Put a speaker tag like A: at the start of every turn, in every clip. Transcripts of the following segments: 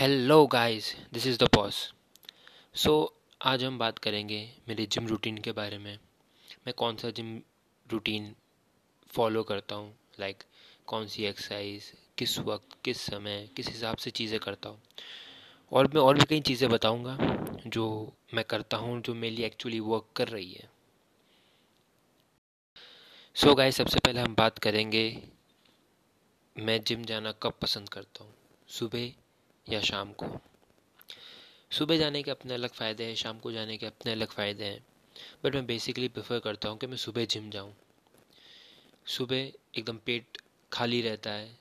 A: Hello guys this is the boss so आज हम बात करेंगे मेरे जिम रूटीन के बारे में। मैं कौन सा जिम रूटीन फॉलो करता हूँ? लाइक like, कौन सी एक्सरसाइज किस वक्त किस समय किस हिसाब से चीज़ें करता हूँ? और मैं और भी कई चीज़ें बताऊँगा जो मैं करता हूँ जो मेरे लिए एक्चुअली वर्क कर रही है। सो so गाइस सबसे पहले हम बात करेंगे मैं जिम जाना कब पसंद करता हूँ? सुबह या शाम को। सुबह जाने के अपने अलग फ़ायदे हैं शाम को जाने के अपने अलग फ़ायदे हैं। बट मैं बेसिकली प्रेफर करता हूँ कि मैं सुबह जिम जाऊँ। सुबह एकदम पेट खाली रहता है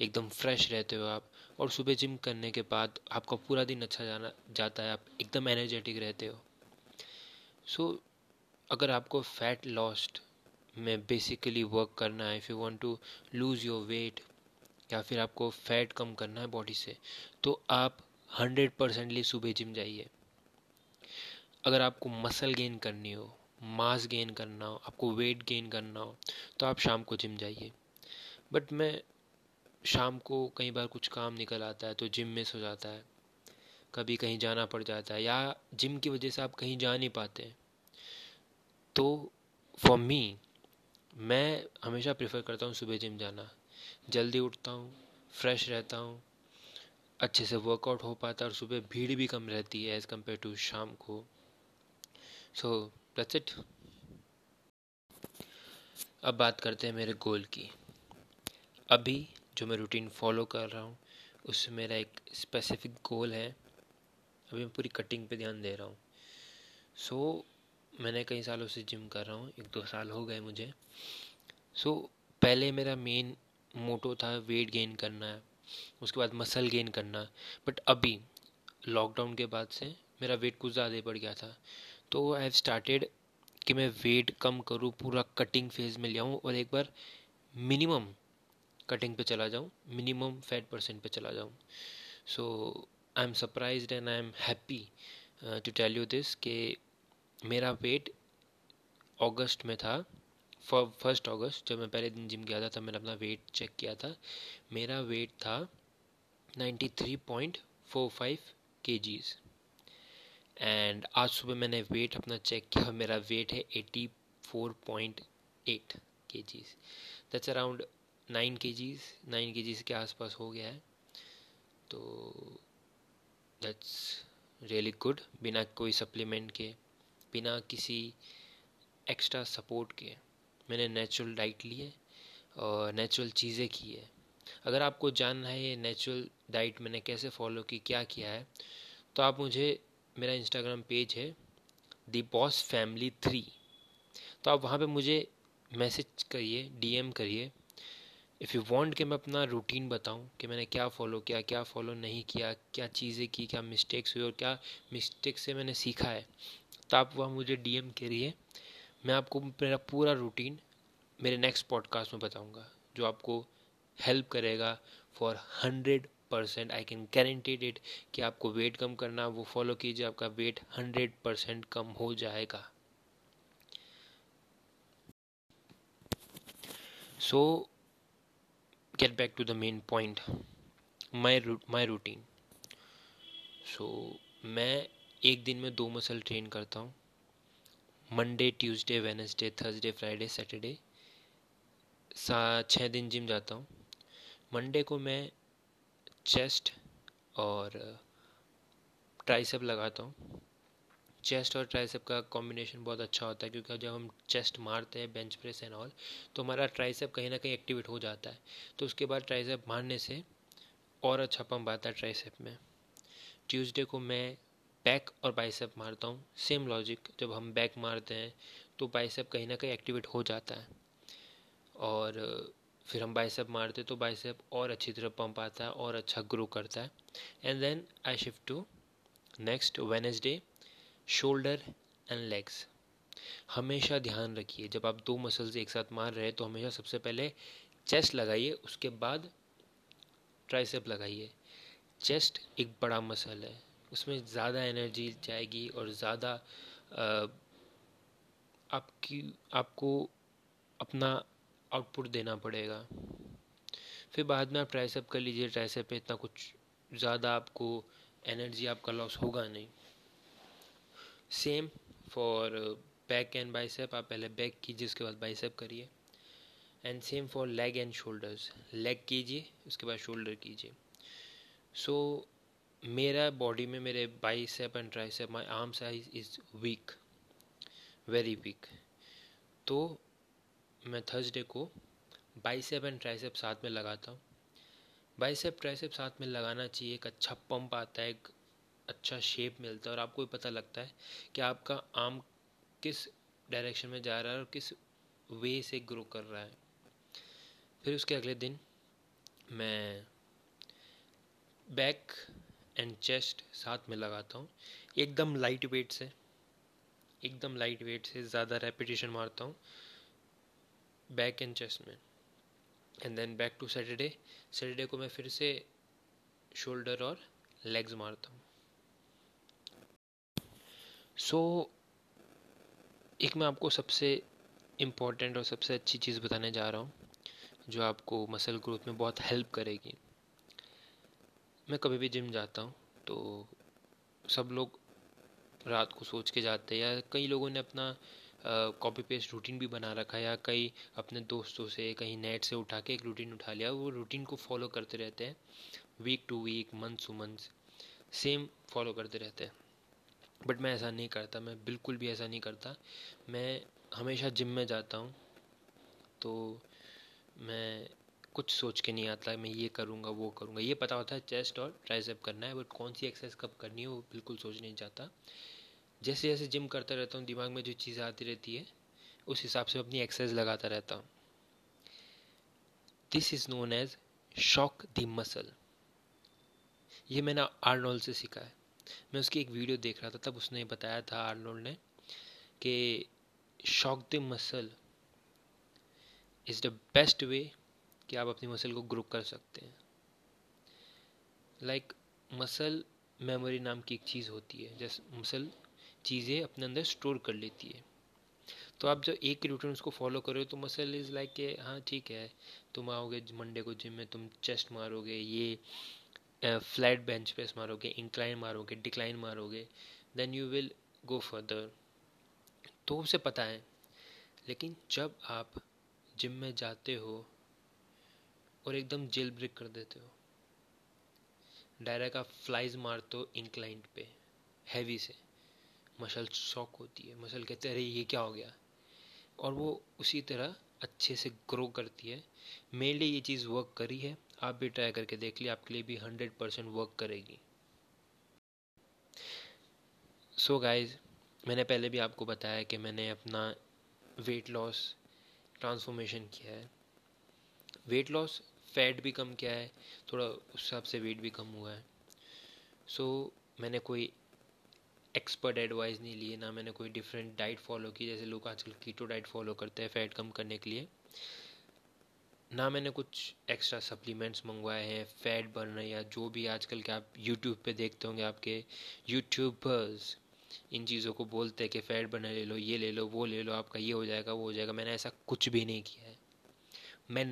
A: एकदम फ्रेश रहते हो आप और सुबह जिम करने के बाद आपका पूरा दिन अच्छा जाना जाता है आप एकदम एनर्जेटिक रहते हो। सो so, अगर आपको फैट लॉस्ट में बेसिकली वर्क करना है if you want to lose your weight या फिर आपको फैट कम करना है बॉडी से तो आप हंड्रेड परसेंटली सुबह जिम जाइए। अगर आपको मसल गेन करनी हो मास गेन करना हो, आपको वेट गेन करना हो तो आप शाम को जिम जाइए। बट मैं शाम को कई बार कुछ काम निकल आता है तो जिम मिस हो जाता है। कभी कहीं जाना पड़ जाता है या जिम की वजह से आप कहीं जा नहीं पाते। तो फॉर मी मैं हमेशा प्रेफर करता हूँ सुबह जिम जाना। जल्दी उठता हूँ फ्रेश रहता हूँ अच्छे से वर्कआउट हो पाता है और सुबह भीड़ भी कम रहती है एज़ कंपेयर टू शाम को। सो दैट्स इट अब बात करते हैं मेरे गोल की। अभी जो मैं रूटीन फॉलो कर रहा हूँ उसमें मेरा एक स्पेसिफिक गोल है। अभी मैं पूरी कटिंग पे ध्यान दे रहा हूँ। सो so, मैंने कई सालों से जिम कर रहा हूँ एक दो साल हो गए मुझे। सो so, पहले मेरा मेन मोटो था वेट गेन करना है उसके बाद मसल गेन करना। बट अभी लॉकडाउन के बाद से मेरा वेट कुछ ज़्यादा बढ़ गया था। तो आई हैव स्टार्टेड कि मैं वेट कम करूँ, पूरा कटिंग फ़ेज़ में ले आऊँ और एक बार मिनिमम कटिंग पे चला जाऊँ मिनिमम फैट परसेंट पे चला जाऊँ। So I am surprise and I am happy to tell you this कि मेरा वेट अगस्त में था। फ़र्स्ट अगस्त जब मैं पहले दिन जिम गया था, तब मैंने अपना वेट चेक किया था। मेरा वेट था ninety three point four five K Gs and आज सुबह मैंने वेट अपना चेक किया, मेरा वेट है एटी फोर पॉइंट एट के जीज़ दैट्स अराउंड नाइन के जीज़ नाइन के जीज़ के आसपास हो गया है। तो दैट्स रियली गुड बिना कोई सप्लीमेंट के, बिना किसी एक्स्ट्रा सपोर्ट के। मैंने नेचुरल डाइट ली है और नेचुरल चीज़ें की है। अगर आपको जानना है ये नेचुरल डाइट मैंने कैसे फॉलो की, क्या किया है तो आप मुझे मेरा इंस्टाग्राम पेज है दी बॉस फैमिली थ्री तो आप वहाँ पे मुझे मैसेज करिए डीएम करिए। इफ़ यू वांट कि मैं अपना रूटीन बताऊँ कि मैंने क्या फ़ॉलो किया, क्या फ़ॉलो नहीं किया, क्या चीज़ें की, क्या मिस्टेक्स हुई और क्या मिस्टेक से मैंने सीखा है तो आप वह मुझे डीएम करिए। मैं आपको मेरा पूरा रूटीन मेरे नेक्स्ट पॉडकास्ट में बताऊँगा, जो आपको हेल्प करेगा for hundred percent I can guaranteed it कि आपको वेट कम करना, वो फॉलो कीजिए, आपका वेट हंड्रेड परसेंट कम हो जाएगा। So get back to the main point my my routine so मैं एक दिन में दो मसल ट्रेन करता हूँ। Monday Tuesday Wednesday Thursday Friday Saturday सा छः दिन जिम जाता हूँ। मंडे को मैं चेस्ट और ट्राइसेप लगाता हूँ। चेस्ट और ट्राइसेप का कॉम्बिनेशन बहुत अच्छा होता है, क्योंकि जब हम चेस्ट मारते हैं बेंच प्रेस एंड ऑल तो हमारा ट्राइसेप कहीं ना कहीं एक्टिवेट हो जाता है। तो उसके बाद ट्राइसेप मारने से और अच्छा पंप आता है ट्राइसेप में। ट्यूसडे को मैं बैक और बाइसेप मारता हूँ। सेम लॉजिक जब हम बैक मारते हैं तो बाइसेप कहीं ना कहीं एक्टिवेट हो जाता है। और, फिर हम बाइसेप मारते तो बाइसेप और अच्छी तरह पंप आता है और अच्छा ग्रो करता है। And then I shift to next Wednesday shoulder and legs हमेशा ध्यान रखिए, जब आप दो मसल्स एक साथ मार रहे हैं तो हमेशा सबसे पहले चेस्ट लगाइए, उसके बाद ट्राइसेप लगाइए। चेस्ट एक बड़ा मसल है। उसमें ज़्यादा एनर्जी जाएगी और ज़्यादा आपकी आपको अपना आउटपुट देना पड़ेगा। फिर बाद में आप ट्राइसेप कर लीजिए ट्राइसेप पे इतना कुछ ज़्यादा आपको एनर्जी आपका लॉस होगा नहीं। Same for back and bicep आप पहले बैक कीजिए उसके बाद बाइसेप करिए। And same for leg and shoulders leg कीजिए उसके बाद शोल्डर कीजिए। सो so, मेरा बॉडी में मेरे bicep and tricep my arm size is weak very weak तो मैं थर्सडे को बाइसेप एंड ट्राइसेप साथ में लगाता हूँ। बाइसेप ट्राइसेप साथ में लगाना चाहिए, एक अच्छा पंप आता है, एक अच्छा शेप मिलता है और आपको भी पता लगता है कि आपका आर्म किस डायरेक्शन में जा रहा है और किस वे से ग्रो कर रहा है। फिर उसके अगले दिन मैं बैक एंड चेस्ट साथ में लगाता हूँ। एकदम लाइट वेट से एकदम लाइट वेट से ज़्यादा रेपिटेशन मारता हूँ। बैक एंड चेस्ट में। And then back to Saturday Saturday को मैं फिर से शोल्डर और लेग्स मारता हूँ। सो so, एक मैं आपको सबसे इम्पोर्टेंट और सबसे अच्छी चीज़ बताने जा रहा हूँ जो आपको मसल ग्रोथ में बहुत हेल्प करेगी। मैं कभी भी जिम जाता हूँ तो सब लोग रात को सोच के जाते हैं या कई लोगों ने अपना कॉपी पेस्ट रूटीन भी बना रखा है या कई अपने दोस्तों से कहीं नेट से उठा के एक रूटीन उठा लिया, वो रूटीन को फॉलो करते रहते हैं। Week to week month to month same follow करते रहते हैं। बट मैं ऐसा नहीं करता, मैं बिल्कुल भी ऐसा नहीं करता। मैं हमेशा जिम में जाता हूँ तो मैं कुछ सोच के नहीं आता, मैं ये करूँगा, वो करूँगा। ये पता होता है चेस्ट और ट्राइसेप करना है बट कौन सी एक्सरसाइज कब करनी है, वो बिल्कुल सोच नहीं चाहता जैसे जैसे जिम करता रहता हूँ, दिमाग में जो चीज़ें आती रहती है, उस हिसाब से अपनी एक्सरसाइज लगाता रहता हूँ। This is known as shock the muscle ये मैंने आर्नोल्ड से सीखा है। मैं उसकी एक वीडियो देख रहा था, तब उसने बताया था आर्नोल्ड ने कि shock the muscle is the best way कि आप अपनी मसल को ग्रो कर सकते हैं। लाइक मसल मेमोरी नाम की एक चीज़ होती है, जैसे मसल चीज़ें अपने अंदर स्टोर कर लेती है। तो आप जब एक रूटीन उसको फॉलो करो तो मसल इज़ लाइक के हाँ ठीक है, तुम आओगे मंडे को जिम में, तुम चेस्ट मारोगे, ये फ्लैट बेंच प्रेस मारोगे इंक्लाइन मारोगे डिक्लाइन मारोगे then you will go further तो उसे पता है, लेकिन जब आप जिम में जाते हो और एकदम जेल ब्रेक कर देते हो। डायरेक्ट आप फ्लाइज मारते हो इंक्लाइंट पे हैवी से। मसल शॉक होती है। मसल कहते हैं, अरे, ये क्या हो गया? और वो उसी तरह अच्छे से ग्रो करती है। मेनली ये चीज़ वर्क करी है। आप भी ट्राई करके देख लिए आपके लिए भी हंड्रेड परसेंट वर्क करेगी। सो so गाइज़ मैंने पहले भी आपको बताया कि मैंने अपना वेट लॉस ट्रांसफॉर्मेशन किया है। वेट लॉस फैट भी कम किया है थोड़ा उस हिसाब से वेट भी कम हुआ है। सो so, मैंने कोई एक्सपर्ट एडवाइस नहीं लिए ना मैंने कोई डिफरेंट डाइट फॉलो की जैसे लोग आजकल कीटो डाइट फॉलो करते हैं फैट कम करने के लिए। ना मैंने कुछ एक्स्ट्रा सप्लीमेंट्स मंगवाए हैं फैट बर्नर या जो भी आजकल के आप यूट्यूब पे देखते होंगे आपके यूट्यूबर्स इन चीज़ों को बोलते हैं कि फ़ैट बर्नर ले लो ये ले लो वो ले लो आपका ये हो जाएगा वो हो जाएगा। मैंने ऐसा कुछ भी नहीं किया है। मैं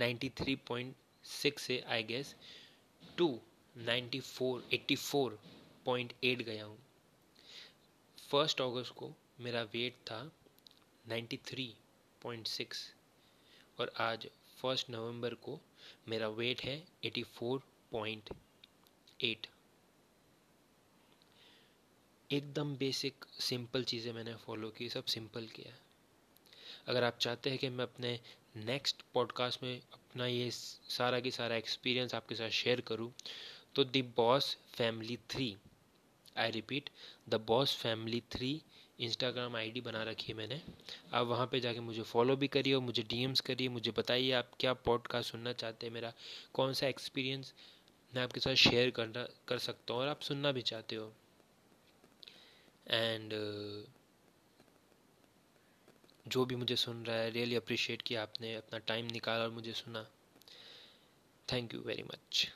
A: 93.6 से आई गेस टू 94 84.8 गया हूँ। फ़र्स्ट अगस्त को मेरा वेट था 93.6 और आज फ़र्स्ट नवंबर को मेरा वेट है 84.8 एकदम बेसिक सिंपल चीज़ें मैंने फॉलो की, सब सिंपल किया अगर आप चाहते हैं कि मैं अपने नेक्स्ट पॉडकास्ट में अपना ये सारा की सारा एक्सपीरियंस आपके साथ शेयर करूँ तो the boss family three I repeat the boss family three Instagram ID बना रखी है मैंने। आप वहाँ पे जाके मुझे फॉलो भी करिए और मुझे डीएम्स करिए मुझे बताइए आप क्या पॉडकास्ट सुनना चाहते हैं मेरा कौन सा एक्सपीरियंस मैं आपके साथ शेयर करना कर सकता हूँ और आप सुनना भी चाहते हो। एंड uh, जो भी मुझे सुन रहा है रियली अप्रिशिएट किया आपने अपना टाइम निकाला और मुझे सुना। Thank you very much